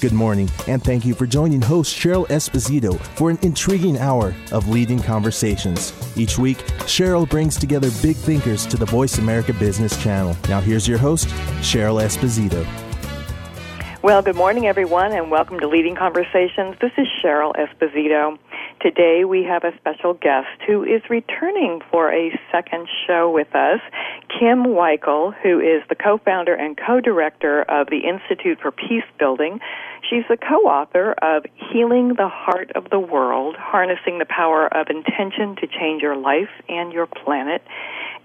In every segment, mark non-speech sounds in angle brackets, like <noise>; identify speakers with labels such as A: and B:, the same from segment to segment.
A: Good morning, and thank you for joining host Cheryl Esposito for an intriguing hour of leading conversations. Each week, Cheryl brings together big thinkers to the Voice America Business Channel. Now, here's your host, Cheryl Esposito.
B: Well, good morning, everyone, and welcome to Leading Conversations. This is Cheryl Esposito. Today we have a special guest who is returning for a second show with us, Kim Weichel, who is the co-founder and co-director of the Institute for Peace Building. She's the co-author of Healing the Heart of the World, Harnessing the Power of Intention to Change Your Life and Your Planet.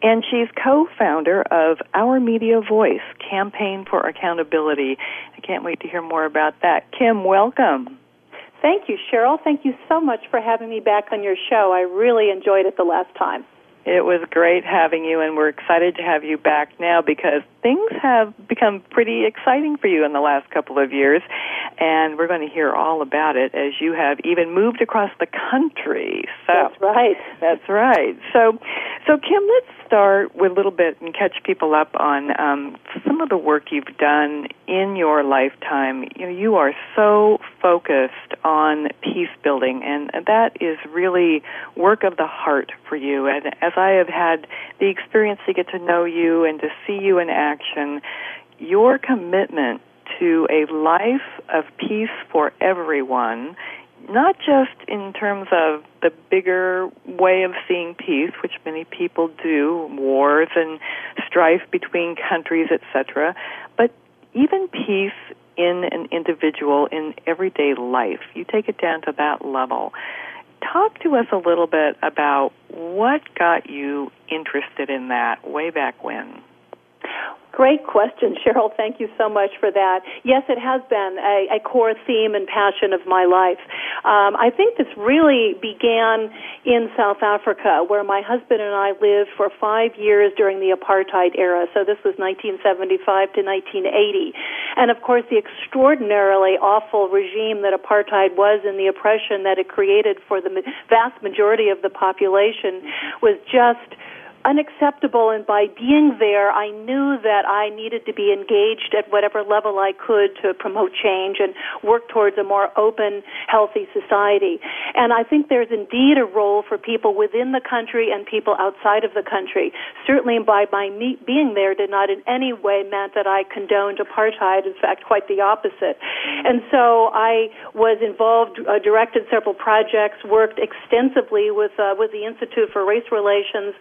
B: And she's co-founder of Our Media Voice, Campaign for Accountability. I can't wait to hear more about that. Kim, welcome.
C: Thank you, Cheryl. Thank you so much for having me back on your show. I really enjoyed it the last time.
B: It was great having you, and we're excited to have you back now because things have become pretty exciting for you in the last couple of years, and we're going to hear all about it as you have even moved across the country.
C: So, that's right.
B: That's right. So, so Kim, let's start with a little bit and catch people up on um, some of the work you've done in your lifetime. You know, you are so focused on peace building, and that is really work of the heart for you. And as I have had the experience to get to know you and to see you in action, your commitment to a life of peace for everyone not just in terms of the bigger way of seeing peace, which many people do, wars and strife between countries, etc., but even peace in an individual in everyday life. You take it down to that level. Talk to us a little bit about what got you interested in that way back when.
C: Great question, <laughs> Cheryl. Thank you so much for that. Yes, it has been a, a core theme and passion of my life. Um, I think this really began in South Africa, where my husband and I lived for five years during the apartheid era. So this was 1975 to 1980. And of course, the extraordinarily awful regime that apartheid was and the oppression that it created for the vast majority of the population was just unacceptable and by being there I knew that I needed to be engaged at whatever level I could to promote change and work towards a more open, healthy society. And I think there's indeed a role for people within the country and people outside of the country. Certainly by my being there did not in any way meant that I condoned apartheid. In fact, quite the opposite. And so I was involved, uh, directed several projects, worked extensively with, uh, with the Institute for Race Relations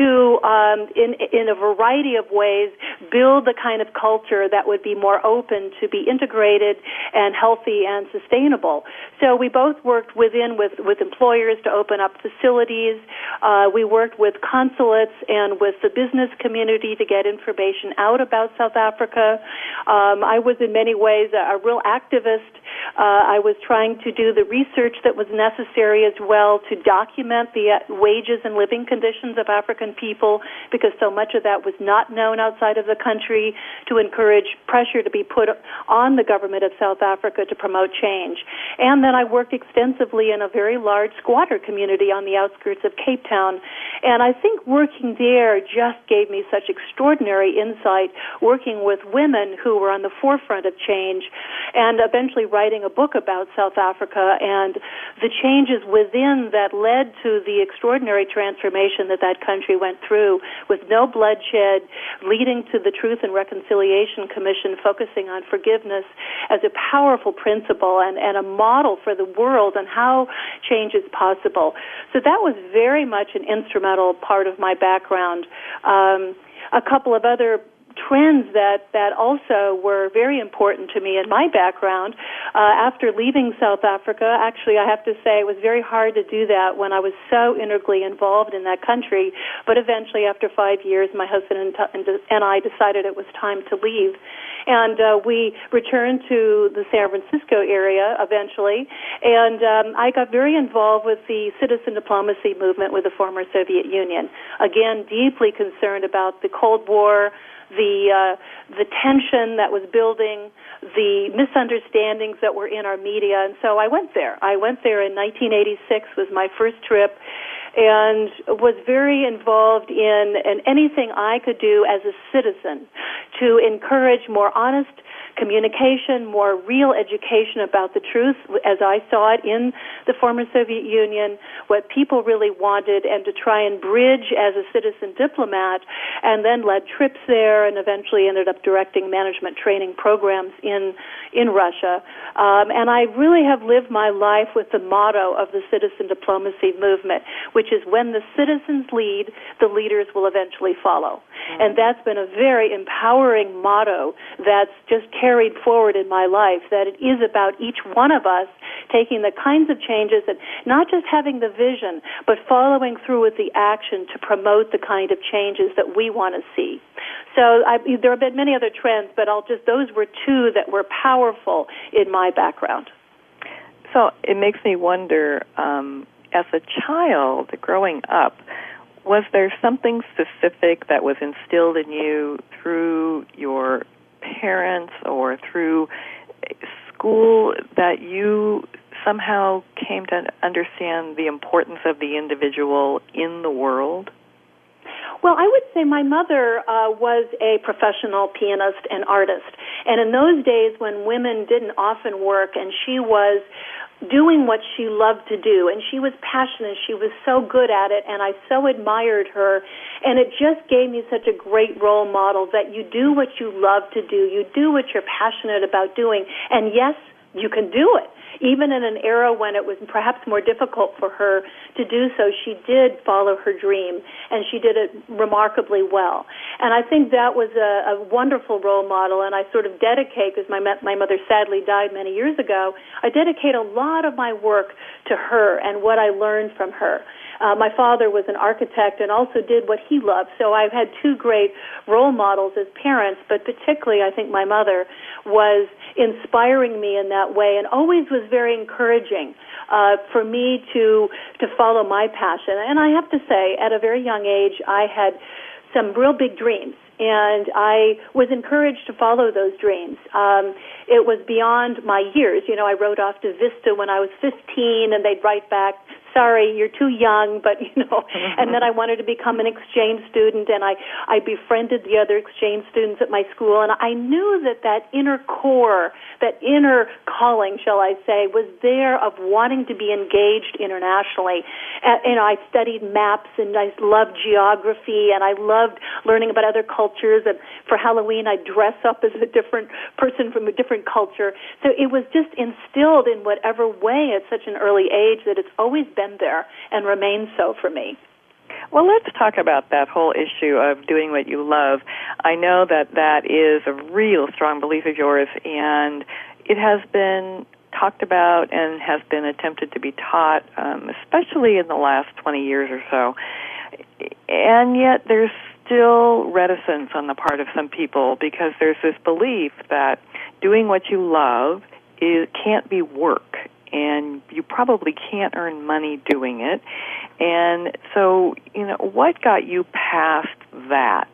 C: to, um, in, in a variety of ways, build the kind of culture that would be more open to be integrated and healthy and sustainable. So we both worked within with, with employers to open up facilities. Uh, we worked with consulates and with the business community to get information out about South Africa. Um, I was in many ways a, a real activist. Uh, I was trying to do the research that was necessary as well to document the uh, wages and living conditions of African people because so much of that was not known outside of the country to encourage pressure to be put on the government of South Africa to promote change. And then I worked extensively in a very large squatter community on the outskirts of Cape Town. And I think working there just gave me such extraordinary insight working with women who were on the forefront of change and eventually writing a book about South Africa and the changes within that led to the extraordinary transformation that that country went through with no bloodshed, leading to the Truth and Reconciliation Commission focusing on forgiveness as a powerful principle and, and a model for the world on how change is possible. So that was very much an instrumental part of my background. Um, a couple of other trends that, that also were very important to me in my background. Uh, after leaving South Africa, actually, I have to say it was very hard to do that when I was so integrally involved in that country. But eventually, after five years, my husband and, t- and I decided it was time to leave. And uh, we returned to the San Francisco area eventually, and um, I got very involved with the citizen diplomacy movement with the former Soviet Union. Again, deeply concerned about the Cold War, the uh, the tension that was building, the misunderstandings that were in our media, and so I went there. I went there in 1986 was my first trip, and was very involved in, in anything I could do as a citizen to encourage more honest communication, more real education about the truth as I saw it in the former Soviet Union, what people really wanted, and to try and bridge as a citizen diplomat, and then led trips there and eventually ended up directing management training programs in, in Russia. Um, and I really have lived my life with the motto of the citizen diplomacy movement, which is when the citizens lead, the leaders will eventually follow. Mm-hmm. And that's been a very empowering motto that's just carried forward in my life that it is about each one of us taking the kinds of changes and not just having the vision, but following through with the action to promote the kind of changes that we want to see. So I, there have been many other trends, but I'll just those were two that were powerful in my background.
B: So it makes me wonder, um, as a child growing up, was there something specific that was instilled in you through your parents or through school that you somehow came to understand the importance of the individual in the world?
C: Well, I would say my mother uh, was a professional pianist and artist. And in those days when women didn't often work and she was doing what she loved to do. And she was passionate. She was so good at it. And i so admired her. And it just gave me such a great role model that you do what you love to do. You do what you're passionate about doing. And yes you can do it even in an era when it was perhaps more difficult for her to do so, she did follow her dream, and she did it remarkably well. And I think that was a, a wonderful role model, and I sort of dedicate, because my, my mother sadly died many years ago, I dedicate a lot of my work to her and what I learned from her. Uh, my father was an architect and also did what he loved. So I've had two great role models as parents, but particularly I think my mother was inspiring me in that way and always was very encouraging uh, for me to to follow my passion. And I have to say, at a very young age, I had some real big dreams and I was encouraged to follow those dreams. Um, it was beyond my years. You know, I wrote off to Vista when I was 15, and they'd write back, sorry, you're too young, but you know, and then I wanted to become an exchange student and I, I befriended the other exchange students at my school and I knew that that inner core, that inner calling, shall I say, was there of wanting to be engaged internationally. Uh, and, know, I studied maps and I loved geography and I loved learning about other cultures and for Halloween I dress up as a different person from a different culture. So it was just instilled in whatever way at such an early age that it's always been there and remains so for me.
B: Well, let's talk about that whole issue of doing what you love. I know that that is a real strong belief of yours, and it has been talked about and has been attempted to be taught, um, especially in the last 20 years or so. And yet there's still reticence on the part of some people because there's this belief that doing what you love is, can't be work and you probably can't earn money doing it. And so, you know, what got you past that?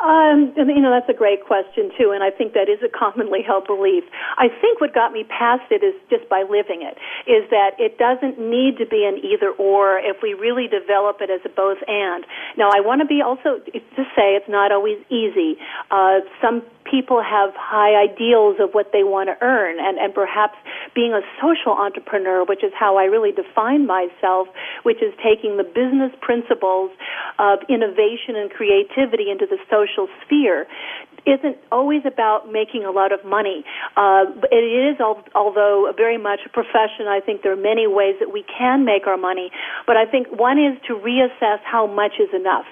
C: Um, you know, that's a great question too, and I think that is a commonly held belief. I think what got me past it is just by living it, is that it doesn't need to be an either or if we really develop it as a both and. Now, I want to be also to say it's not always easy. Uh, some people have high ideals of what they want to earn and, and perhaps being a social entrepreneur, which is how I really define myself, which is taking the business principles of innovation and creativity into the social sphere isn't always about making a lot of money. Uh, it is, although very much a profession, I think there are many ways that we can make our money. But I think one is to reassess how much is enough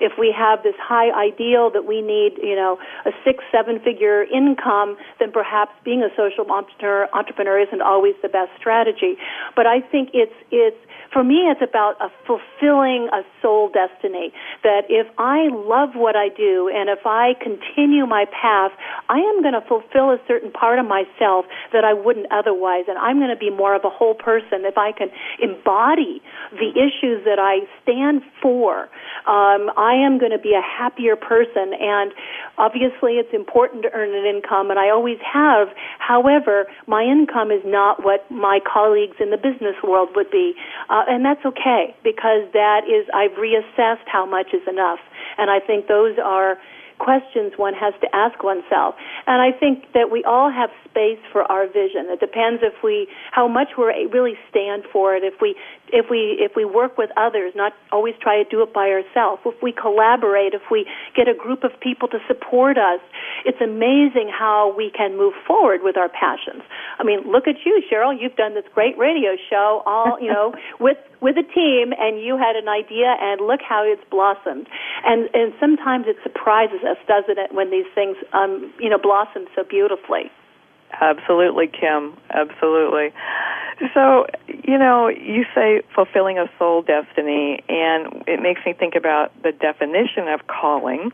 C: if we have this high ideal that we need, you know, a six, seven figure income, then perhaps being a social entrepreneur, entrepreneur isn't always the best strategy. But I think it's, it's, for me, it's about a fulfilling a soul destiny. That if I love what I do and if I continue my path, I am going to fulfill a certain part of myself that I wouldn't otherwise. And I'm going to be more of a whole person if I can embody the issues that I stand for. Um, I am going to be a happier person. And obviously, it's important to earn an income, and I always have. However, my income is not what my colleagues in the business world would be. Uh, and that's okay because that is I've reassessed how much is enough, and I think those are questions one has to ask oneself. And I think that we all have space for our vision. It depends if we how much we really stand for it. If we if we if we work with others, not always try to do it by ourselves. If we collaborate, if we get a group of people to support us, it's amazing how we can move forward with our passions. I mean, look at you, Cheryl. You've done this great radio show, all you know, <laughs> with with a team, and you had an idea, and look how it's blossomed. And and sometimes it surprises us, doesn't it, when these things um, you know blossom so beautifully.
B: Absolutely, Kim. Absolutely. So, you know, you say fulfilling a soul destiny, and it makes me think about the definition of calling,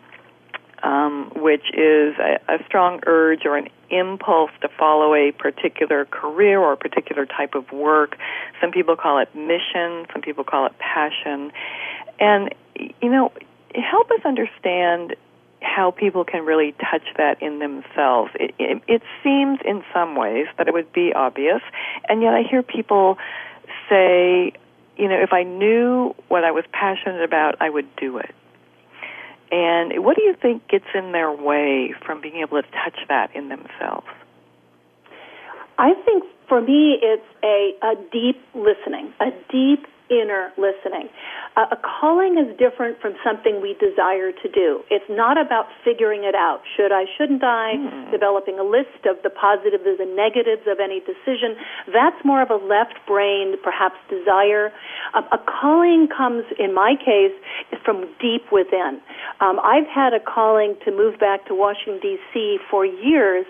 B: um, which is a, a strong urge or an impulse to follow a particular career or a particular type of work. Some people call it mission, some people call it passion. And, you know, help us understand how people can really touch that in themselves. It, it, it seems in some ways that it would be obvious, and yet I hear people say, you know, if I knew what I was passionate about, I would do it. And what do you think gets in their way from being able to touch that in themselves?
C: I think for me, it's a, a deep listening, a deep inner listening. Uh, a calling is different from something we desire to do. It's not about figuring it out. Should I, shouldn't I? Mm. Developing a list of the positives and negatives of any decision. That's more of a left brain, perhaps desire. Um, a calling comes, in my case, from deep within. Um, I've had a calling to move back to Washington, D.C. for years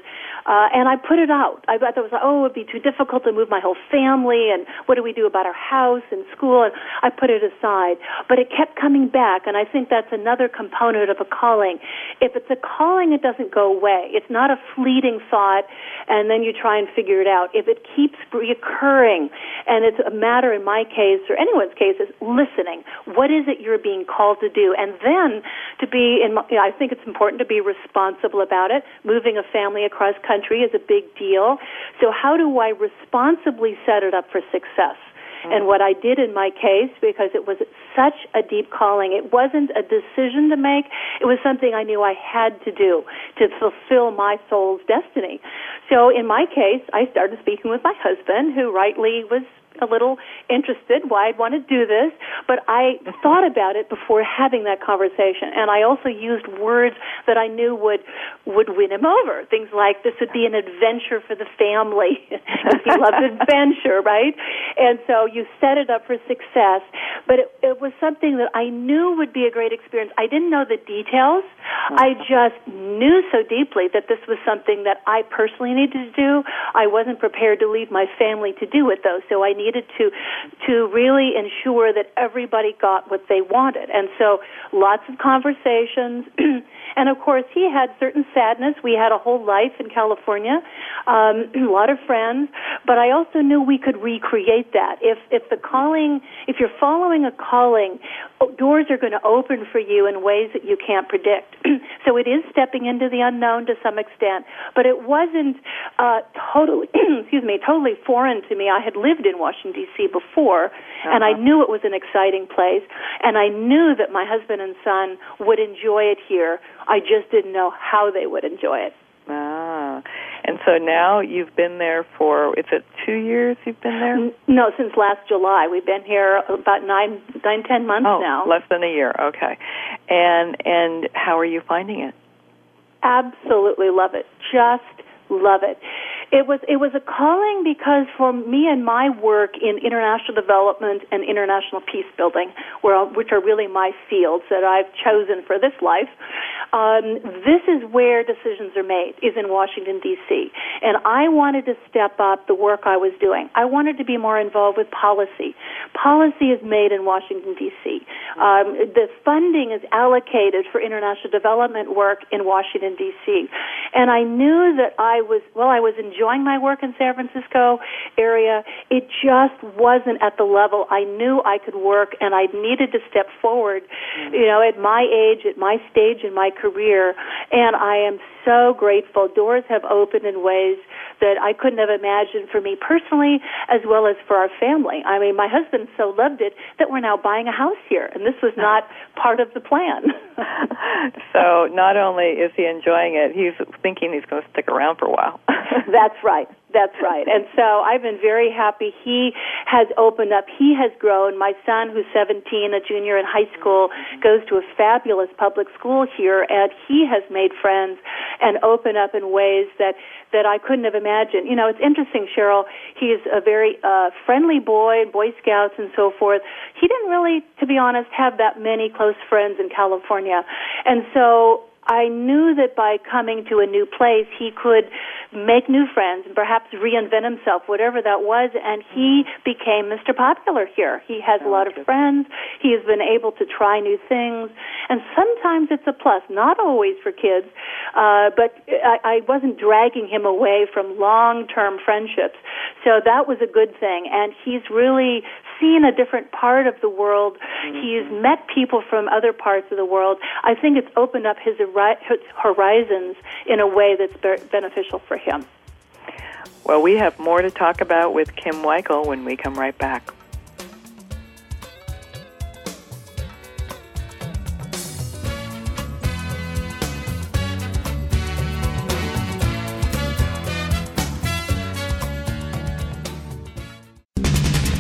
C: uh, and I put it out. I thought it was, oh, it would be too difficult to move my whole family, and what do we do about our house and school? And I put it aside. But it kept coming back, and I think that's another component of a calling. If it's a calling, it doesn't go away. It's not a fleeting thought, and then you try and figure it out. If it keeps reoccurring, and it's a matter, in my case, or anyone's case, is listening. What is it you're being called to do? And then to be, in, you know, I think it's important to be responsible about it. Moving a family across country is a big deal. So how do I responsibly set it up for success? Mm-hmm. And what I did in my case, because it was such a deep calling, it wasn't a decision to make, it was something I knew I had to do to fulfill my soul's destiny. So in my case, I started speaking with my husband, who rightly was a little interested why I'd want to do this, but I thought about it before having that conversation, and I also used words that I knew would would win him over. Things like this would be an adventure for the family. <laughs> he loves adventure, right? And so you set it up for success, but it, it was something that I knew would be a great experience. I didn't know the details. I just knew so deeply that this was something that I personally needed to do. I wasn't prepared to leave my family to do it though, so I needed to to really ensure that everybody got what they wanted. And so lots of conversations <clears throat> and of course he had certain sadness. We had a whole life in California, um, <clears throat> a lot of friends, but I also knew we could recreate that. If if the calling, if you're following a calling, doors are going to open for you in ways that you can't predict. <clears throat> so it is stepping into the unknown to some extent, but it wasn't uh, totally, <clears throat> excuse me, totally foreign to me. I had lived in Washington D.C. before, uh-huh. and I uh-huh. knew it was an exciting place, and I knew that my husband and son would enjoy it here. I just didn't know how they would enjoy it.
B: And so now you've been there for is it two years? You've been there?
C: No, since last July. We've been here about nine, nine, ten months
B: oh,
C: now.
B: less than a year. Okay, and and how are you finding it?
C: Absolutely love it. Just love it. It was it was a calling because for me and my work in international development and international peace building, where, which are really my fields that I've chosen for this life, um, this is where decisions are made, is in Washington D.C. And I wanted to step up the work I was doing. I wanted to be more involved with policy. Policy is made in Washington D.C. Um, the funding is allocated for international development work in Washington D.C. And I knew that I was well, I was enjoying my work in San Francisco area. It just wasn't at the level I knew I could work, and I needed to step forward. Mm-hmm. You know, at my age, at my stage in my career, and I am so grateful. Doors have opened in ways that I couldn't have imagined for me personally as well as for our family. I mean, my husband so loved it that we're now buying a house here, and this was not part of the plan. <laughs>
B: so not only is he enjoying it, he's thinking he's going to stick around for a while.
C: That's right. That's right. And so I've been very happy. He has opened up. He has grown. My son, who's 17, a junior in high school, goes to a fabulous public school here, and he has made friends and opened up in ways that that I couldn't have imagined. You know, it's interesting, Cheryl. He's a very uh, friendly boy, Boy Scouts and so forth. He didn't really, to be honest, have that many close friends in California, and so I knew that by coming to a new place, he could make new friends and perhaps reinvent himself, whatever that was. And he became Mr. Popular here. He has a lot of friends. He has been able to try new things. And sometimes it's a plus, not always for kids, uh, but I, I wasn't dragging him away from long term friendships. So that was a good thing. And he's really seen a different part of the world. Mm-hmm. He's met people from other parts of the world. I think it's opened up his horizons in a way that's beneficial for him.
B: Well, we have more to talk about with Kim Weichel when we come right back.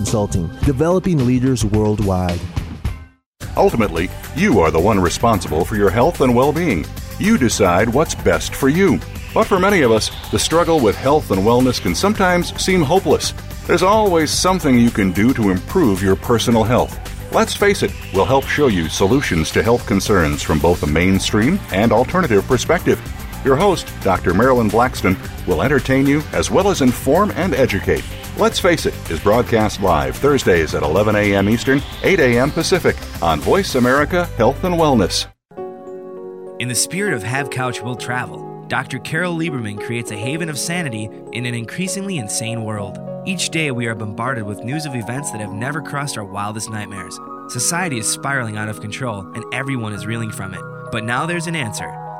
A: Consulting, developing leaders worldwide.
D: Ultimately, you are the one responsible for your health and well being. You decide what's best for you. But for many of us, the struggle with health and wellness can sometimes seem hopeless. There's always something you can do to improve your personal health. Let's Face It we'll help show you solutions to health concerns from both a mainstream and alternative perspective. Your host, Dr. Marilyn Blackston, will entertain you as well as inform and educate. Let's Face It is broadcast live Thursdays at 11 a.m. Eastern, 8 a.m. Pacific on Voice America Health and Wellness.
E: In the spirit of Have Couch Will Travel, Dr. Carole Lieberman creates a haven of sanity in an increasingly insane world. Each day, we are bombarded with news of events that have never crossed our wildest nightmares. Society is spiraling out of control, and everyone is reeling from it. But now there's an answer.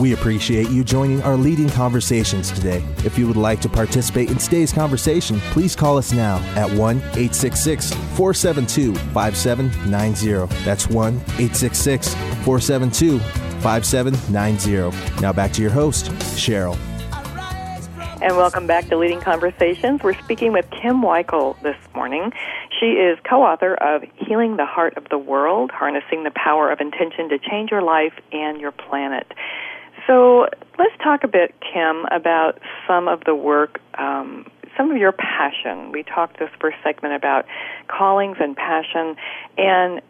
A: We appreciate you joining our leading conversations today. If you would like to participate in today's conversation, please call us now at 1 866 472 5790. That's 1 866 472 5790. Now back to your host, Cheryl.
B: And welcome back to Leading Conversations. We're speaking with Kim Weichel this morning. She is co author of Healing the Heart of the World Harnessing the Power of Intention to Change Your Life and Your Planet. So let's talk a bit, Kim, about some of the work, um, some of your passion. We talked this first segment about callings and passion, and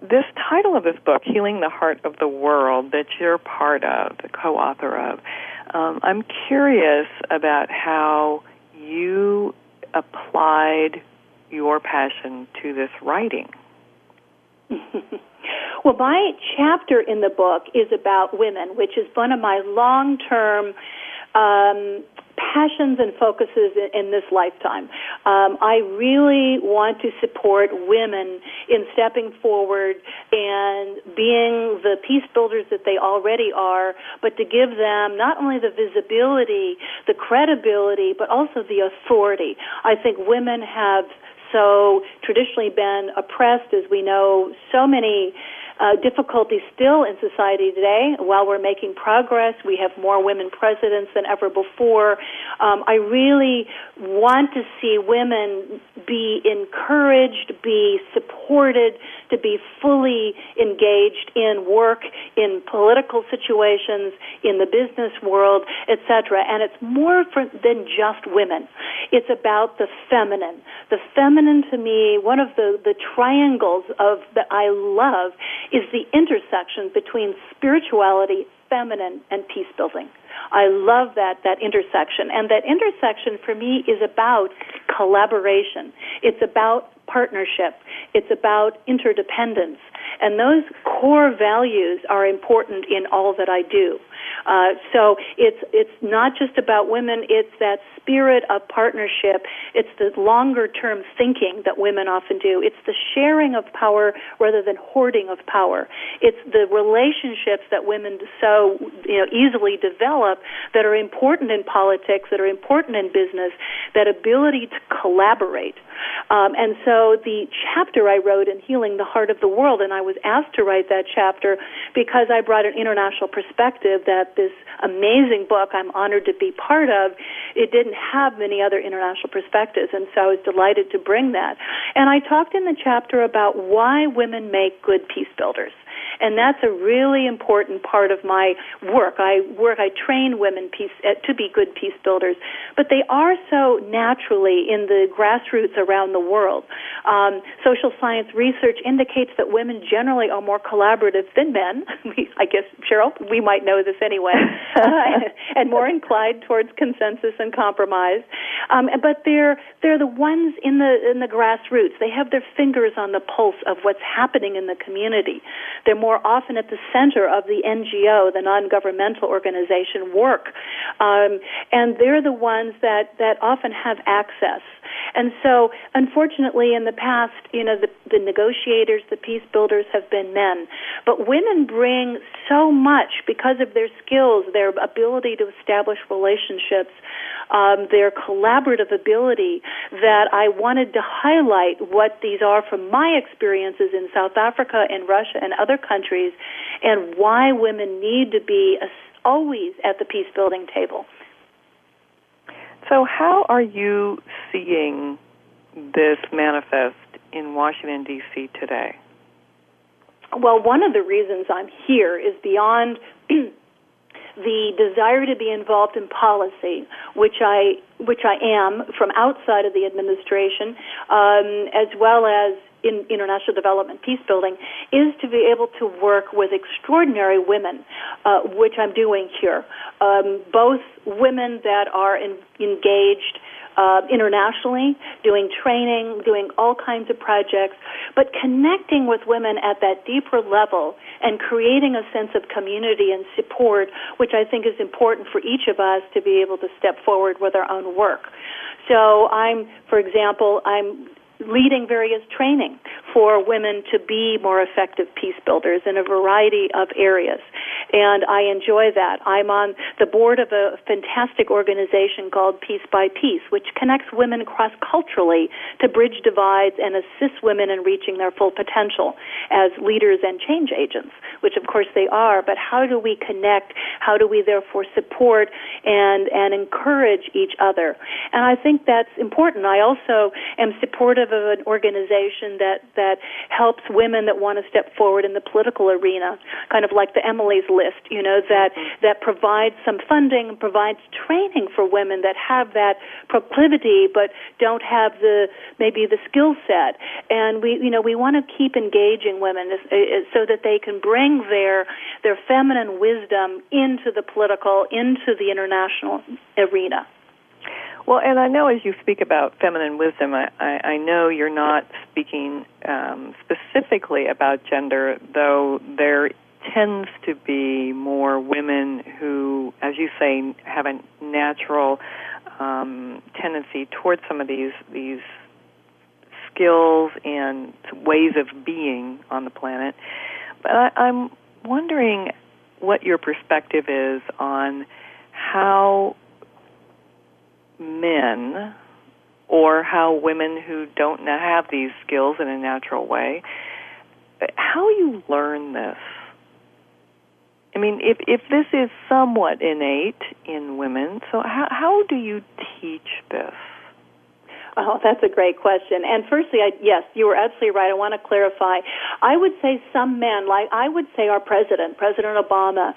B: this title of this book, Healing the Heart of the World, that you're part of, the co author of, um, I'm curious about how you applied your passion to this writing. <laughs>
C: Well, my chapter in the book is about women, which is one of my long term um, passions and focuses in, this lifetime. Um, I really want to support women in stepping forward and being the peace builders that they already are, but to give them not only the visibility, the credibility, but also the authority. I think women have so traditionally been oppressed, as we know, so many uh, difficulty still in society today. While we're making progress, we have more women presidents than ever before. Um, I really want to see women be encouraged, be supported, to be fully engaged in work, in political situations, in the business world, etc. And it's more for, than just women. It's about the feminine. The feminine to me, one of the, the triangles of that I love is the intersection between spirituality, feminine, and peace building. I love that that intersection, and that intersection for me is about collaboration. It's about partnership. It's about interdependence, and those core values are important in all that I do. Uh, so it's it's not just about women. It's that spirit of partnership. It's the longer term thinking that women often do. It's the sharing of power rather than hoarding of power. It's the relationships that women so you know easily develop that are important in politics, that are important in business. That ability to collaborate. Um, and so the chapter I wrote in Healing the Heart of the World, and I was asked to write that chapter because I brought an international perspective that this amazing book I'm honored to be part of, it didn't have many other international perspectives, and so I was delighted to bring that. And I talked in the chapter about why women make good peace builders and that's a really important part of my work. I work, I train women peace, uh, to be good peace builders, but they are so naturally in the grassroots around the world. Um, social science research indicates that women generally are more collaborative than men. <laughs> I guess Cheryl, we might know this anyway, <laughs> uh, and more inclined towards consensus and compromise. Um, but they're they're the ones in the in the grassroots. They have their fingers on the pulse of what's happening in the community. They're more more often at the center of the NGO, the non-governmental organization work. Um, and they're the ones that, that often have access. And so, unfortunately, in the past, you know, the, the negotiators, the peace builders have been men. But women bring so much because of their skills, their ability to establish relationships, um, their collaborative ability that I wanted to highlight what these are from my experiences in South Africa and Russia and other countries and why women need to be always at the peace building table.
B: So, how are you seeing this manifest in Washington, D.C. today?
C: Well, one of the reasons I'm here is beyond <clears throat> the desire to be involved in policy, which I which I am from outside of the administration, um, as well as in international development peace building, is to be able to work with extraordinary women, uh, which I'm doing here. Um, both women that are in, engaged uh, internationally, doing training, doing all kinds of projects, but connecting with women at that deeper level and creating a sense of community and support, which I think is important for each of us to be able to step forward with our own work. So I'm, for example, I'm leading various training for women to be more effective peace builders in a variety of areas. And I enjoy that. I'm on the board of a fantastic organization called Peace by Peace, which connects women cross culturally to bridge divides and assist women in reaching their full potential as leaders and change agents, which of course they are. But how do we connect? How do we therefore support and, and encourage each other? And I think that's important. I also am supportive of an organization that, that helps women that want to step forward in the political arena, kind of like the Emily's list, you know, that, mm-hmm. that provides some funding, provides training for women that have that proclivity but don't have the, maybe the skill set. And we, you know, we want to keep engaging women eh, eh, so that they can bring their, their feminine wisdom into the political, into the international arena.
B: Well, and I know as you speak about feminine wisdom, I, I, I know you're not speaking um, specifically about gender, though there tends to be more women who, as you say, have a natural um, tendency towards some of these these skills and ways of being on the planet. But I, I'm wondering what your perspective is on how men or how women who don't have these skills in a natural way how you learn this i mean if if this is somewhat innate in women so how how do you teach this
C: Oh, <laughs> that's a great question. And firstly, I, yes, you were absolutely right. I want to clarify. I would say some men, like I would say our president, President Obama,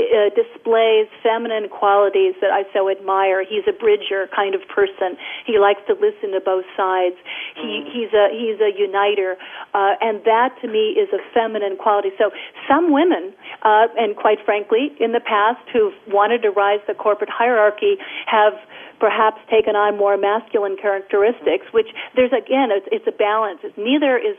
C: uh, displays feminine qualities that I so admire. He's a bridger kind of person. He likes to listen to both sides. He, mm. He's a he's a uniter, uh, and that to me is a feminine quality. So some women, uh, and quite frankly, in the past, who've wanted to rise the corporate hierarchy, have perhaps taken on more masculine characteristics. Which there's again, it's, it's a balance. It's neither is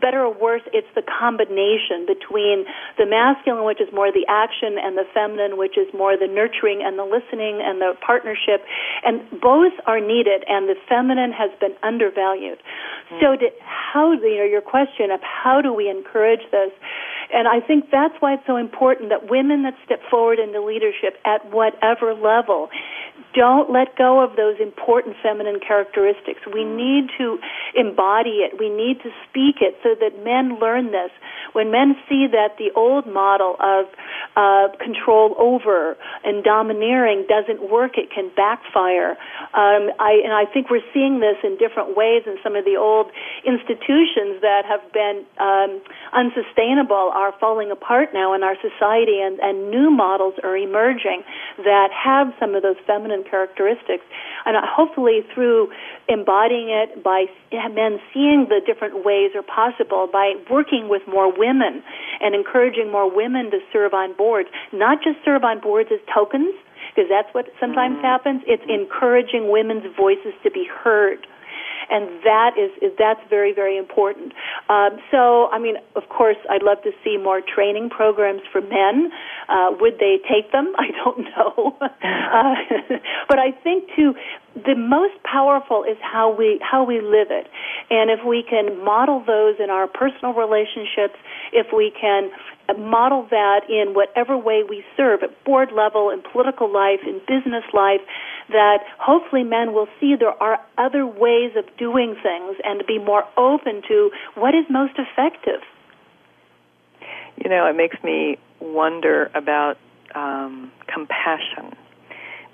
C: better or worse, it's the combination between the masculine, which is more the action, and the feminine, which is more the nurturing and the listening and the partnership. And both are needed, and the feminine has been undervalued. Mm. So, to, how, you know, your question of how do we encourage this? And I think that's why it's so important that women that step forward into leadership at whatever level don't let go of those important feminine characteristics. We mm. need to embody it. We need to speak it so that men learn this. When men see that the old model of uh, control over and domineering doesn't work, it can backfire. Um, I, and I think we're seeing this in different ways in some of the old institutions that have been um, unsustainable are falling apart now in our society, and, and new models are emerging that have some of those feminine characteristics. And hopefully, through embodying it by men seeing the different ways are possible, by working with more women and encouraging more women to serve on boards, not just serve on boards as tokens, because that's what sometimes mm-hmm. happens. It's encouraging women's voices to be heard and that is, is that's very very important. Um, so I mean, of course, I'd love to see more training programs for men. Uh, would they take them? <laughs> I don't know, <laughs> uh, <laughs> but I think too the most powerful is how we how we live it, and if we can model those in our personal relationships, if we can model that in whatever way we serve at board level, in political life, in business life, that hopefully men will see there are other ways of doing things and be more open to what is most effective.
B: You know, it makes me wonder about um, compassion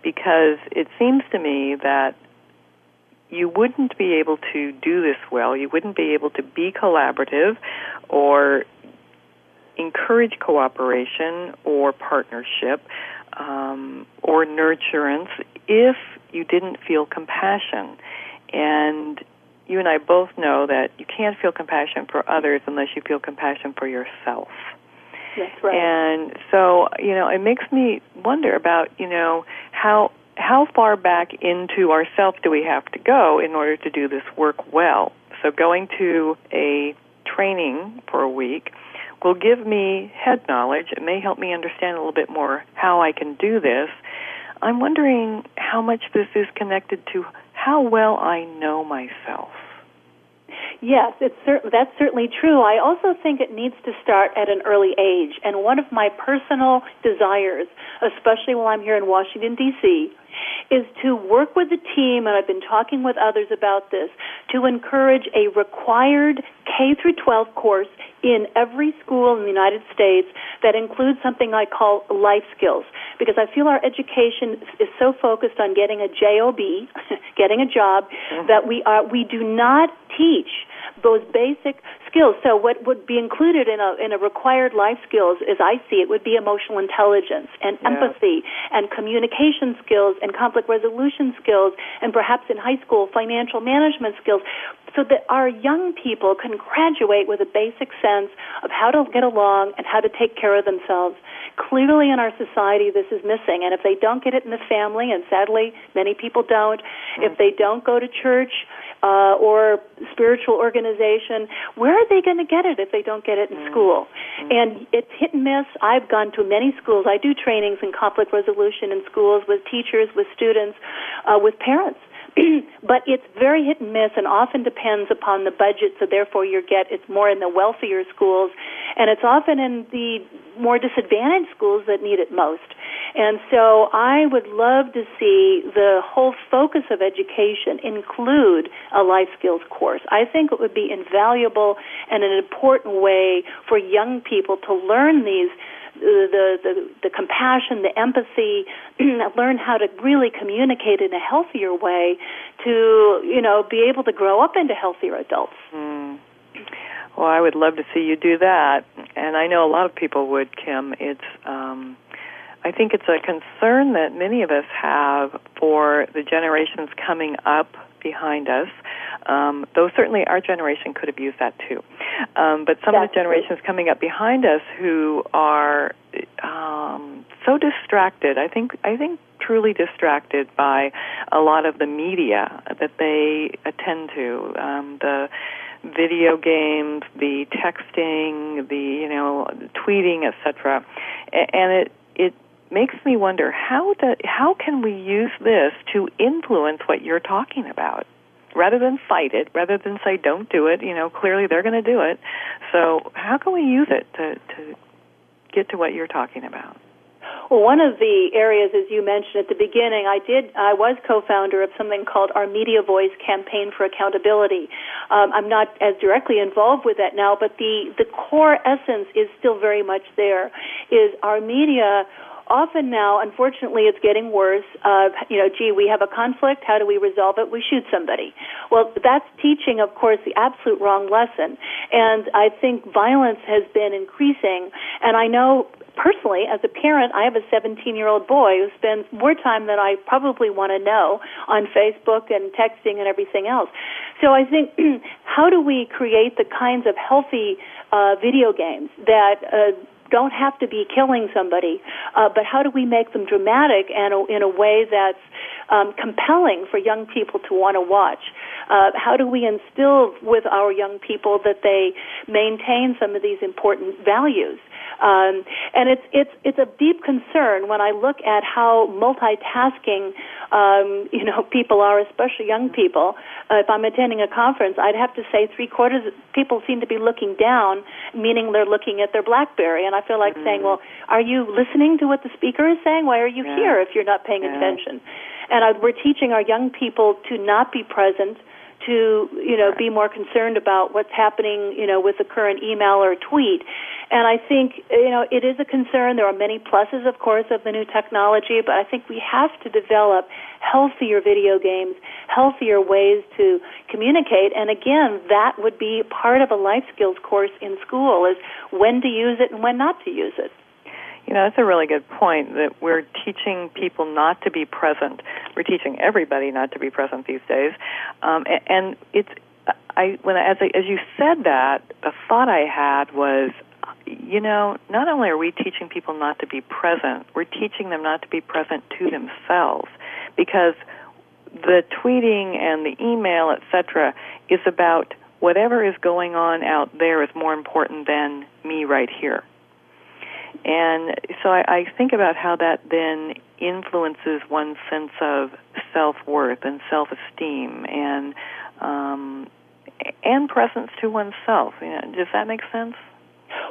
B: because it seems to me that you wouldn't be able to do this well. You wouldn't be able to be collaborative or encourage cooperation or partnership um, or nurturance if you didn't feel compassion. And you and I both know that you can't feel compassion for others unless you feel compassion for yourself.
C: That's right.
B: And so, you know, it makes me wonder about, you know, how how far back into ourself do we have to go in order to do this work well? So going to a training for a week will give me head knowledge. It may help me understand a little bit more how I can do this. I'm wondering how much this is connected to how well I know myself.
C: Yes, it's cer- that's certainly true. I also think it needs to start at an early age. And one of my personal desires, especially while I'm here in Washington, D.C., is to work with the team, and I've been talking with others about this, to encourage a required K through 12 course in every school in the United States that includes something I call life skills. Because I feel our education is so focused on getting a job, <laughs> getting a job, mm-hmm. that we are we do not teach those basic skills. So what would be included in a in a required life skills, as I see it, would be emotional intelligence and yeah. empathy and communication skills and conflict resolution skills and perhaps in high school financial management skills so that our young people can graduate with a basic sense of how to get along and how to take care of themselves. Clearly in our society this is missing and if they don't get it in the family and sadly many people don't, if mm. they don't go to church uh, or spiritual organization, where are they going to get it if they don't get it in mm-hmm. school? Mm-hmm. And it's hit and miss. I've gone to many schools. I do trainings in conflict resolution in schools with teachers, with students, uh, with parents. <clears throat> but it's very hit and miss and often depends upon the budget so therefore you get it's more in the wealthier schools and it's often in the more disadvantaged schools that need it most and so I would love to see the whole focus of education include a life skills course. I think it would be invaluable and an important way for young people to learn these the, the, the compassion, the empathy, <clears throat> learn how to really communicate in a healthier way to, you know, be able to grow up into healthier adults.
B: Mm. Well, I would love to see you do that. And I know a lot of people would, Kim. It's, um, I think it's a concern that many of us have for the generations coming up behind us. Um, though certainly our generation could have used that too. Um, but some That's of the generations true. coming up behind us who are um, so distracted, I think, I think truly distracted by a lot of the media that they attend to. Um, the video games, the texting, the you know tweeting, etc. And it it makes me wonder how how can we use this to influence what you're talking about rather than fight it rather than say don't do it you know clearly they're going to do it so how can we use it to to get to what you're talking about
C: well, one of the areas, as you mentioned at the beginning, I did. I was co-founder of something called our Media Voice Campaign for Accountability. Um, I'm not as directly involved with that now, but the the core essence is still very much there. Is our media often now, unfortunately, it's getting worse. Uh, you know, gee, we have a conflict. How do we resolve it? We shoot somebody. Well, that's teaching, of course, the absolute wrong lesson. And I think violence has been increasing. And I know personally, as a parent, I have a 17 year old boy who spends more time than I probably want to know on Facebook and texting and everything else. So I think, <clears throat> how do we create the kinds of healthy uh, video games that uh, don't have to be killing somebody, uh, but how do we make them dramatic and in a way that's um, compelling for young people to want to watch? Uh, how do we instill with our young people that they maintain some of these important values? Um, and it's it's it's a deep concern when I look at how multitasking, um, <laughs> you know, people are, especially young people. Uh, if I'm attending a conference, I'd have to say three quarters of people seem to be looking down, meaning they're looking at their BlackBerry, and I feel like mm-hmm. saying, "Well, are you listening to what the speaker is saying? Why are you yeah. here if you're not paying yeah. attention?" And I, we're teaching our young people to not be present to you know be more concerned about what's happening you know with the current email or tweet. And i think you know it is a concern. There are many pluses of course of the new technology but i think we have to develop healthier video games healthier ways to communicate. And again that would be part of a life skills course in school is when to use it and when not to use it
B: you know, that's a really good point that we're teaching people not to be present. We're teaching everybody not to be present these days. Um, and it's, I, when, as, I, as you said that, the thought I had was, you know, not only are we teaching people not to be present, we're teaching them not to be present to themselves because the tweeting and the email, etc., is about whatever is going on out there is more important than me right here. And so I, I think about how that then influences one's sense of self worth and self esteem and um, and presence to oneself. You know, does that make sense?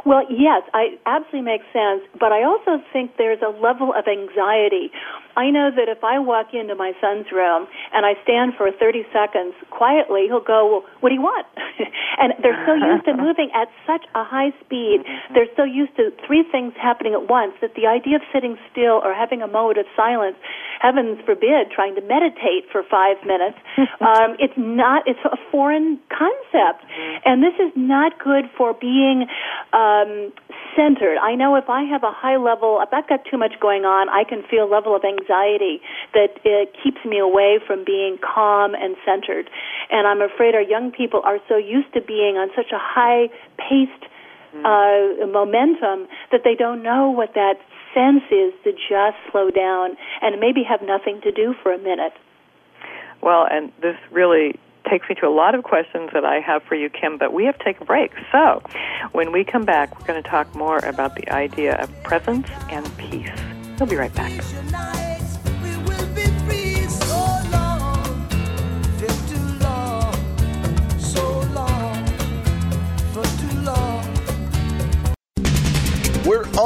C: Well, yes, I absolutely makes sense, but I also think there's a level of anxiety. I know that if I walk into my son's room and I stand for 30 seconds quietly, he'll go, well, "What do you want?" <laughs> and they're so used to <laughs> moving at such a high speed, they're so used to three things happening at once that the idea of sitting still or having a moment of silence, heavens forbid, trying to meditate for five minutes, <laughs> um, it's not. It's a foreign concept, and this is not good for being um, centered. I know if I have a high level, if I've got too much going on, I can feel a level of anxiety that it keeps me away from being calm and centered. And I'm afraid our young people are so used to being on such a high paced uh, momentum that they don't know what that sense is to just slow down and maybe have nothing to do for a minute.
B: Well, and this really takes me to a lot of questions that I have for you, Kim, but we have to take a break. So when we come back, we're going to talk more about the idea of presence and peace. We'll be right back.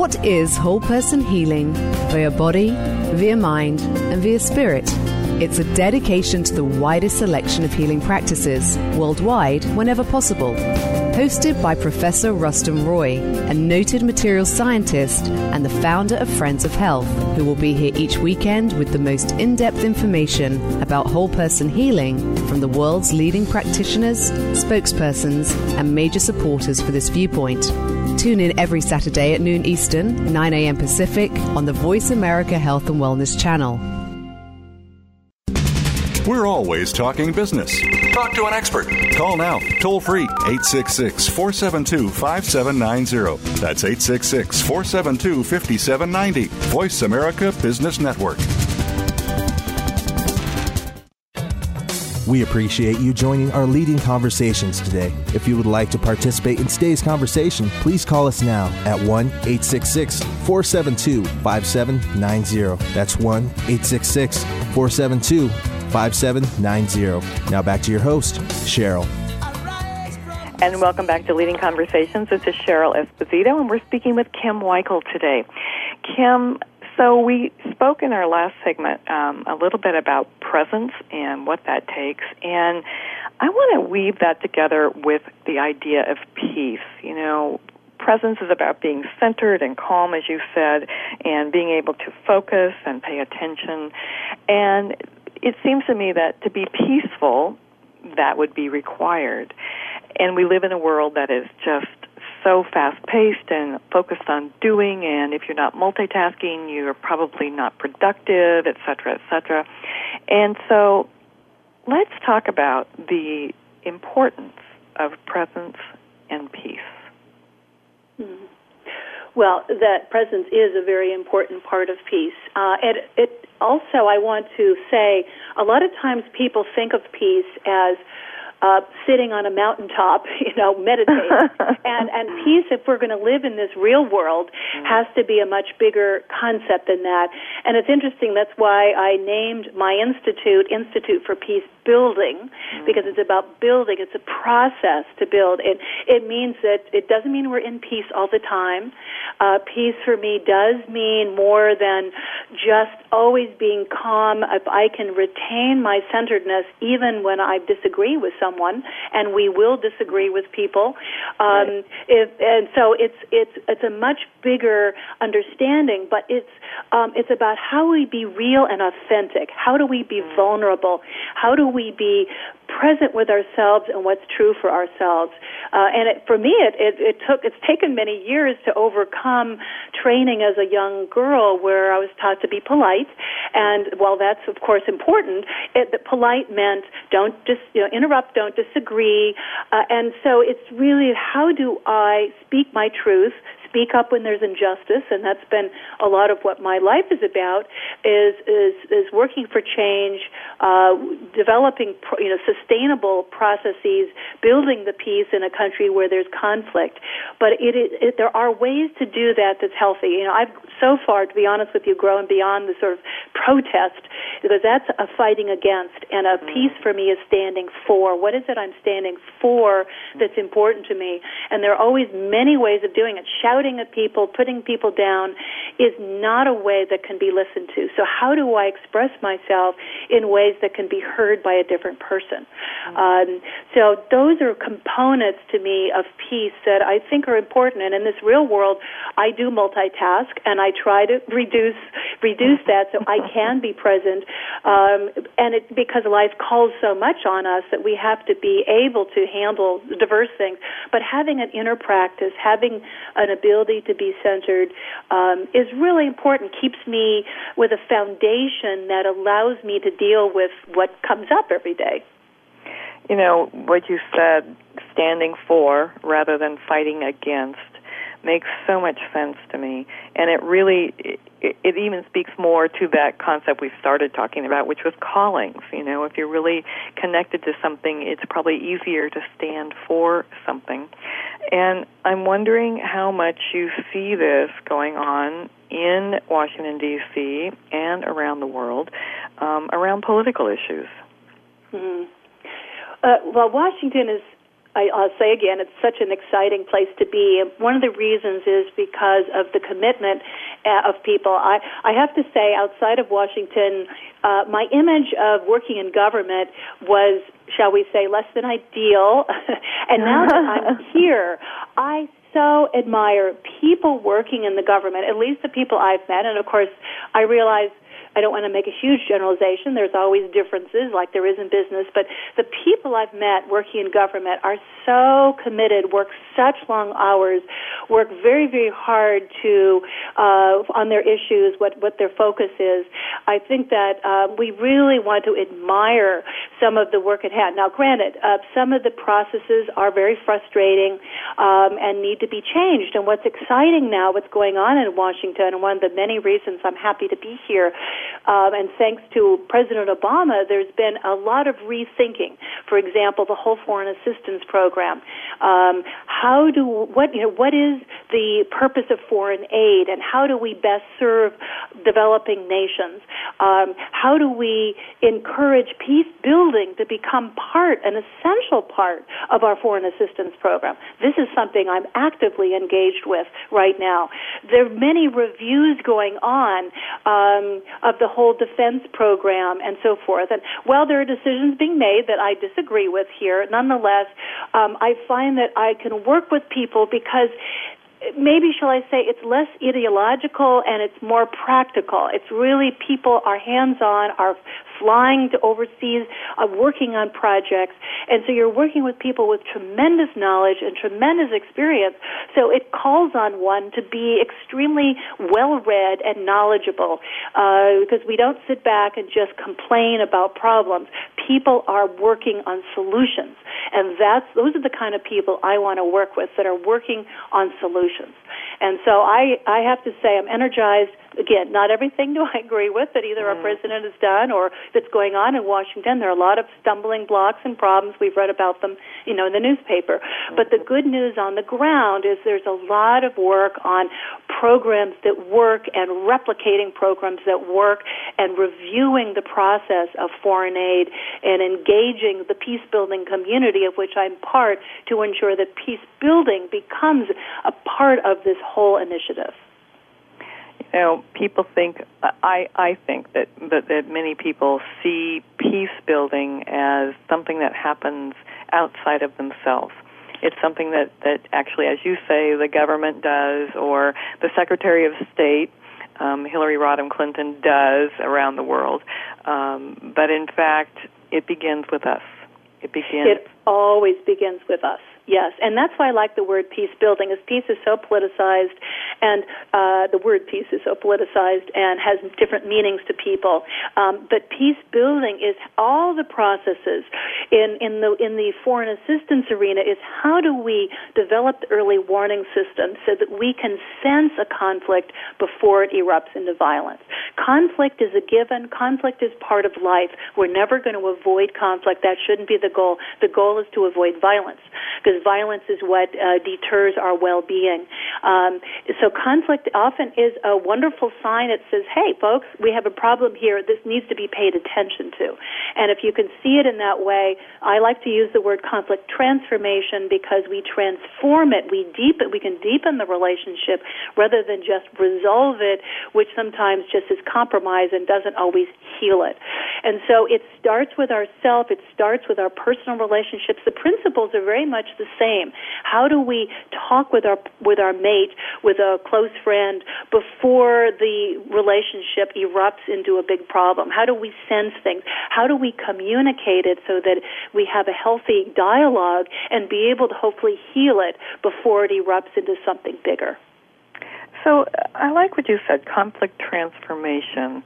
F: What is whole person healing via body, via mind, and via spirit? It's a dedication to the widest selection of healing practices worldwide whenever possible. Hosted by Professor Rustum Roy, a noted material scientist and the founder of Friends of Health, who will be here each weekend with the most in depth information about whole person healing from the world's leading practitioners, spokespersons, and major supporters for this viewpoint. Tune in every Saturday at noon Eastern, 9 a.m. Pacific on the Voice America Health and Wellness channel.
D: We're always talking business. Talk to an expert. Call now, toll free, 866 472 5790. That's 866 472 5790. Voice America Business Network.
A: We appreciate you joining our leading conversations today. If you would like to participate in today's conversation, please call us now at 1 866 472 5790. That's 1 866 472 5790. Now back to your host, Cheryl.
B: And welcome back to Leading Conversations. This is Cheryl Esposito, and we're speaking with Kim Weichel today. Kim, so we spoke in our last segment um, a little bit about presence and what that takes, and I want to weave that together with the idea of peace. You know, presence is about being centered and calm, as you said, and being able to focus and pay attention. And it seems to me that to be peaceful, that would be required. And we live in a world that is just so fast paced and focused on doing and if you're not multitasking you're probably not productive et cetera et cetera and so let's talk about the importance of presence and peace
C: mm-hmm. Well, that presence is a very important part of peace. Uh, and it also, I want to say, a lot of times people think of peace as uh, sitting on a mountaintop, <laughs> you know, meditating. <laughs> and and peace, if we're going to live in this real world, mm. has to be a much bigger concept than that. And it's interesting. That's why I named my institute Institute for Peace Building mm. because it's about building. It's a process to build. And it means that it doesn't mean we're in peace all the time. Uh, peace for me does mean more than just always being calm. If I can retain my centeredness even when I disagree with someone and we will disagree with people. Um, right. if, and so it's it's it's a much bigger understanding, but it's um, it's about how we be real and authentic. How do we be mm. vulnerable? How do we be present with ourselves and what's true for ourselves. Uh, and it, for me, it, it, it took it's taken many years to overcome training as a young girl, where I was taught to be polite. And while that's of course important, it, the polite meant don't just you know interrupt, don't disagree. Uh, and so it's really how do I speak my truth, speak up when there's injustice, and that's been a lot of what my life is about. Is is is working for change, uh, developing you know sustainable processes, building the peace in a country where there's conflict. But it, it, it there are ways to do that that's healthy. You know, I've so far, to be honest with you, grown beyond the sort of protest because that's a fighting against, and a mm. peace for me is standing for. What is it I'm standing for that's important to me? And there are always many ways of doing it. Shouting at people, putting people down, is not a way that can be listened to. So how do I express myself in ways that can be heard by a different person? Mm. Um, so those are components to me of peace that I think are important. And in this real world, I do multitask, and I try to reduce reduce that so I <laughs> can be present. Um, and it, because life calls so much on us that we have to be able to handle diverse things. But having an inner practice, having an ability to be centered, um, is really important. Keeps me with a foundation that allows me to deal with what comes up every day.
B: You know what you said, standing for rather than fighting against makes so much sense to me and it really it, it even speaks more to that concept we started talking about which was callings you know if you're really connected to something it's probably easier to stand for something and i'm wondering how much you see this going on in washington d.c and around the world um, around political issues
C: mm-hmm. uh, well washington is I, will say again, it's such an exciting place to be. One of the reasons is because of the commitment uh, of people. I, I have to say, outside of Washington, uh, my image of working in government was, shall we say, less than ideal. <laughs> and now that I'm <laughs> here, I so admire people working in the government, at least the people I've met. And of course, I realize I don't want to make a huge generalization. There's always differences, like there is in business. But the people I've met working in government are so committed, work such long hours, work very, very hard to uh, on their issues, what what their focus is. I think that uh, we really want to admire some of the work at hand. Now, granted, uh, some of the processes are very frustrating um, and need to be changed. And what's exciting now, what's going on in Washington, and one of the many reasons I'm happy to be here, um, and thanks to President Obama, there's been a lot of rethinking. For example, the whole foreign assistance program. Um, how do what you know what is the purpose of foreign aid, and how do we best serve developing nations? Um, how do we encourage peace building to become part, an essential part of our foreign assistance program? This is something I'm actively engaged with right now. There are many reviews going on um, of the whole defense program and so forth. And while there are decisions being made that I disagree with here, nonetheless, um, I find that I can work with people because maybe shall I say it's less ideological and it's more practical. It's really people are hands on, are flying to overseas, uh, working on projects, and so you're working with people with tremendous knowledge and tremendous experience. So it calls on one to be extremely well read and knowledgeable uh, because we don't sit back and just complain about problems. People are working on solutions, and that's those are the kind of people I want to work with that are working on solutions. And so I, I have to say I'm energized again, not everything do I agree with that either mm. our president has done or that's going on in Washington. There are a lot of stumbling blocks and problems. We've read about them, you know, in the newspaper. But the good news on the ground is there's a lot of work on programs that work and replicating programs that work and reviewing the process of foreign aid and engaging the peace building community of which I'm part to ensure that peace building becomes a part of this whole initiative
B: you know, people think I I think that, that that many people see peace building as something that happens outside of themselves. It's something that that actually, as you say, the government does, or the Secretary of State, um, Hillary Rodham Clinton, does around the world. Um, but in fact, it begins with us. It begins.
C: It always begins with us. Yes, and that's why I like the word peace building, as peace is so politicized, and uh, the word peace is so politicized and has different meanings to people. Um, but peace building is all the processes in in the in the foreign assistance arena. Is how do we develop the early warning system so that we can sense a conflict before it erupts into violence. Conflict is a given. Conflict is part of life. We're never going to avoid conflict. That shouldn't be the goal. The goal is to avoid violence because violence is what uh, deters our well-being. Um, so conflict often is a wonderful sign. that says, "Hey, folks, we have a problem here. This needs to be paid attention to." And if you can see it in that way, I like to use the word conflict transformation because we transform it. We deepen. We can deepen the relationship rather than just resolve it, which sometimes just is compromise and doesn't always heal it. And so it starts with ourself. It starts with our personal relationships. The principles are very much the same. How do we talk with our with our mate, with a close friend, before the relationship erupts into a big problem? How do we sense things? How do we communicate it so that we have a healthy dialogue and be able to hopefully heal it before it erupts into something bigger?
B: So uh, I like what you said, conflict transformation.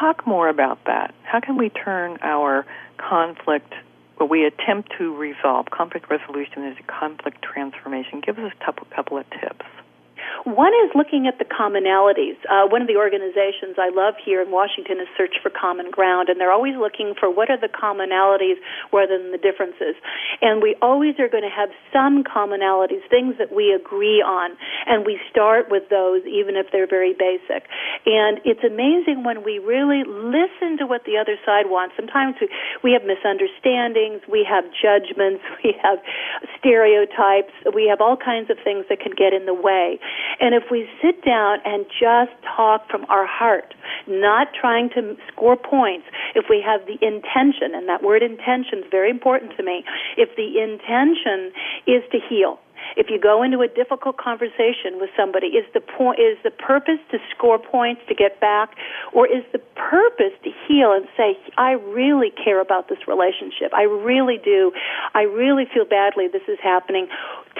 B: Talk more about that. How can we turn our conflict what we attempt to resolve. Conflict resolution is a conflict transformation. Give us a couple of tips.
C: One is looking at the commonalities. Uh, one of the organizations I love here in Washington is Search for Common Ground, and they're always looking for what are the commonalities rather than the differences. And we always are going to have some commonalities, things that we agree on, and we start with those even if they're very basic. And it's amazing when we really listen to what the other side wants. Sometimes we, we have misunderstandings, we have judgments, <laughs> we have stereotypes, we have all kinds of things that can get in the way. And if we sit down and just talk from our heart, not trying to score points, if we have the intention, and that word intention is very important to me, if the intention is to heal, if you go into a difficult conversation with somebody, is the point is the purpose to score points to get back, or is the purpose to heal and say, I really care about this relationship. I really do. I really feel badly this is happening.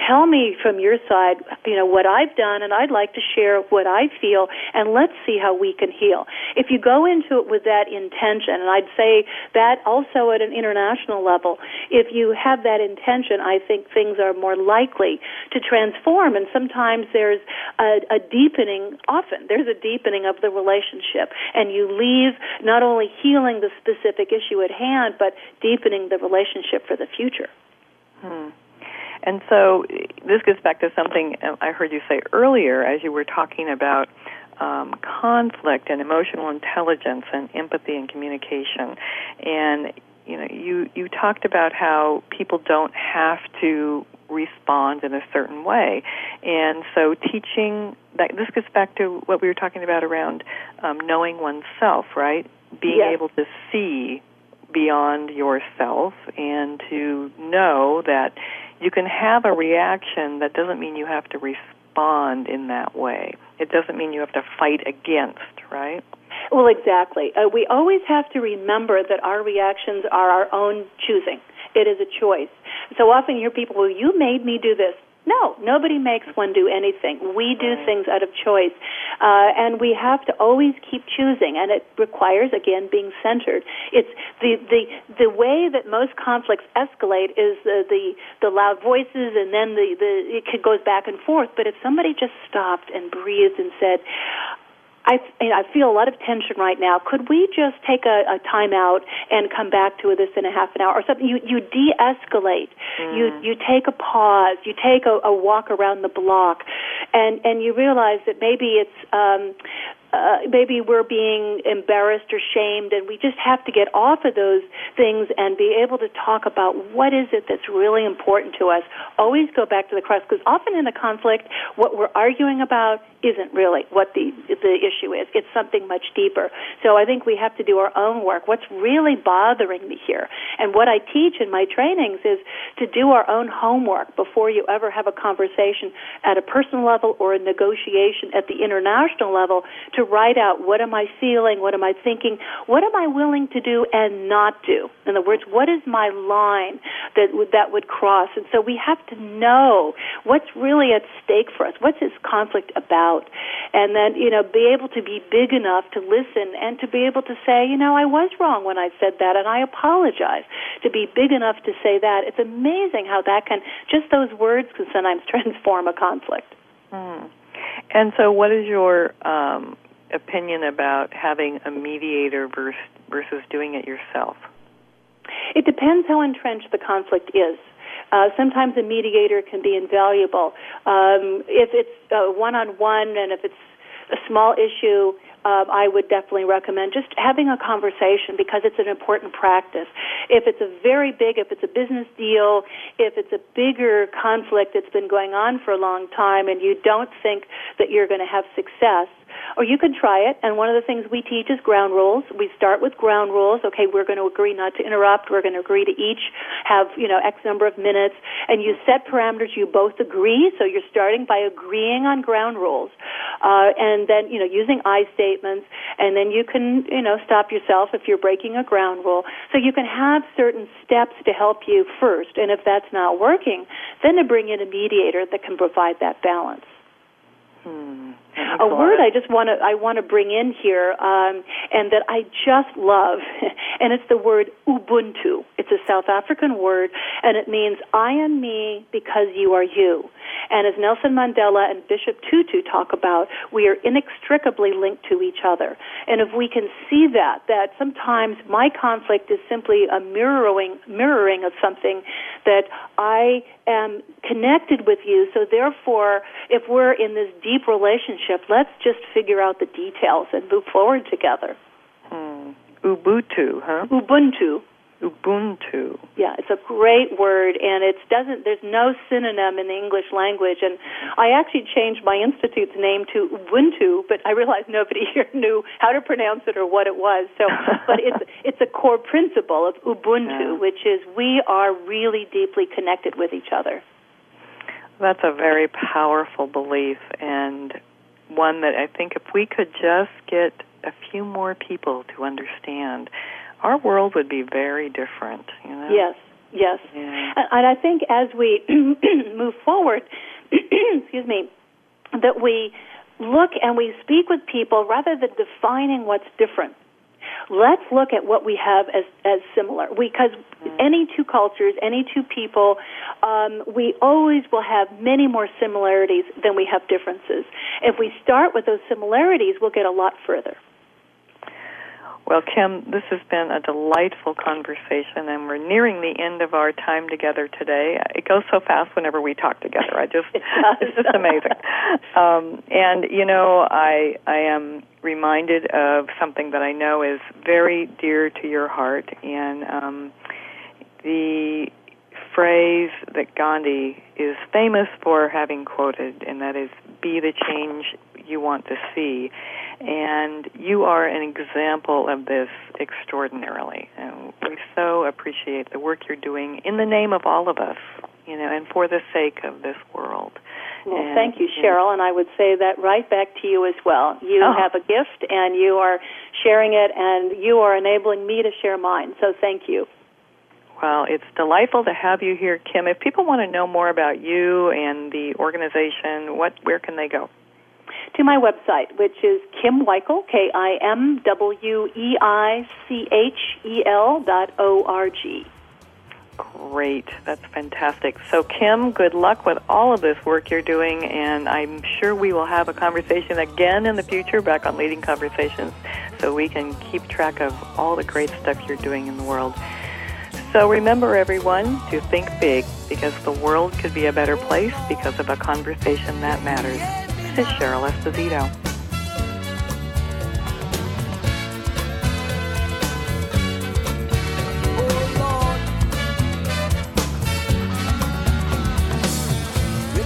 C: Tell me from your side, you know, what I've done, and I'd like to share what I feel, and let's see how we can heal. If you go into it with that intention, and I'd say that also at an international level, if you have that intention, I think things are more likely to transform. And sometimes there's a, a deepening, often there's a deepening of the relationship. And you leave not only healing the specific issue at hand, but deepening the relationship for the future.
B: Hmm. And so this gets back to something I heard you say earlier as you were talking about um, conflict and emotional intelligence and empathy and communication. And you know, you you talked about how people don't have to respond in a certain way. And so teaching that this gets back to what we were talking about around um, knowing oneself, right? Being
C: yes.
B: able to see beyond yourself and to know that you can have a reaction that doesn't mean you have to respond respond in that way. It doesn't mean you have to fight against, right?
C: Well, exactly. Uh, we always have to remember that our reactions are our own choosing. It is a choice. So often you hear people, well, you made me do this. No, nobody makes one do anything. We do things out of choice. Uh, and we have to always keep choosing, and it requires, again, being centered. It's the, the, the way that most conflicts escalate is the, the, the loud voices, and then the, the, it goes back and forth. But if somebody just stopped and breathed and said, I, I feel a lot of tension right now. Could we just take a, a time out and come back to this in a half an hour or something? You, you de-escalate. Mm. You, you take a pause. You take a, a walk around the block and, and you realize that maybe it's, um, uh, maybe we're being embarrassed or shamed, and we just have to get off of those things and be able to talk about what is it that's really important to us. Always go back to the crux, because often in a conflict, what we're arguing about isn't really what the the issue is. It's something much deeper. So I think we have to do our own work. What's really bothering me here, and what I teach in my trainings is to do our own homework before you ever have a conversation at a personal level or a negotiation at the international level to write out what am I feeling, what am I thinking, what am I willing to do and not do. In other words, what is my line that would, that would cross? And so we have to know what's really at stake for us. What's this conflict about? And then, you know, be able to be big enough to listen and to be able to say, you know, I was wrong when I said that and I apologize. To be big enough to say that. It's amazing how that can, just those words can sometimes <laughs> transform a conflict.
B: Hmm. And so, what is your um, opinion about having a mediator versus, versus doing it yourself?
C: It depends how entrenched the conflict is. Uh, sometimes a mediator can be invaluable. Um, if it's one on one and if it's a small issue, uh, I would definitely recommend just having a conversation because it's an important practice. If it's a very big, if it's a business deal, if it's a bigger conflict that's been going on for a long time and you don't think that you're going to have success, or you could try it, and one of the things we teach is ground rules. We start with ground rules. Okay, we're going to agree not to interrupt. We're going to agree to each have, you know, X number of minutes. And you set parameters you both agree, so you're starting by agreeing on ground rules. Uh, and then, you know, using I statements, and then you can, you know, stop yourself if you're breaking a ground rule. So you can have certain steps to help you first, and if that's not working, then to bring in a mediator that can provide that balance.
B: Hmm.
C: A word I just want to I want to bring in here, um, and that I just love, <laughs> and it's the word Ubuntu. It's a South African word, and it means I am me because you are you. And as Nelson Mandela and Bishop Tutu talk about, we are inextricably linked to each other. And if we can see that, that sometimes my conflict is simply a mirroring mirroring of something that I am connected with you. So therefore, if we're in this deep relationship, let's just figure out the details and move forward together.
B: Hmm. Ubuntu, huh?
C: Ubuntu.
B: Ubuntu.
C: Yeah, it's a great word, and it doesn't. There's no synonym in the English language, and I actually changed my institute's name to Ubuntu, but I realized nobody <laughs> here knew how to pronounce it or what it was. So, but <laughs> it's it's a core principle of Ubuntu, yeah. which is we are really deeply connected with each other.
B: That's a very powerful belief, and one that I think if we could just get a few more people to understand our world would be very different. You know?
C: Yes, yes.
B: Yeah.
C: And I think as we <clears throat> move forward, <clears throat> excuse me, that we look and we speak with people rather than defining what's different. Let's look at what we have as as similar. Because any two cultures, any two people, um, we always will have many more similarities than we have differences. If we start with those similarities, we'll get a lot further.
B: Well, Kim, this has been a delightful conversation, and we're nearing the end of our time together today. It goes so fast whenever we talk together. I just, <laughs> it's just amazing. Um, and you know, I I am reminded of something that I know is very dear to your heart, and um, the phrase that Gandhi is famous for having quoted, and that is, "Be the change you want to see." And you are an example of this extraordinarily. And we so appreciate the work you're doing in the name of all of us, you know, and for the sake of this world.
C: Well, and, thank you, Cheryl, and I would say that right back to you as well. You oh. have a gift, and you are sharing it, and you are enabling me to share mine. So thank you.
B: Well, it's delightful to have you here, Kim. If people want to know more about you and the organization, what where can they go?
C: To my website, which is Kim Weichel, K I M W E I C H E L dot O R G.
B: Great. That's fantastic. So, Kim, good luck with all of this work you're doing, and I'm sure we will have a conversation again in the future back on Leading Conversations so we can keep track of all the great stuff you're doing in the world. So, remember, everyone, to think big because the world could be a better place because of a conversation that matters. This is Cheryl Esposito.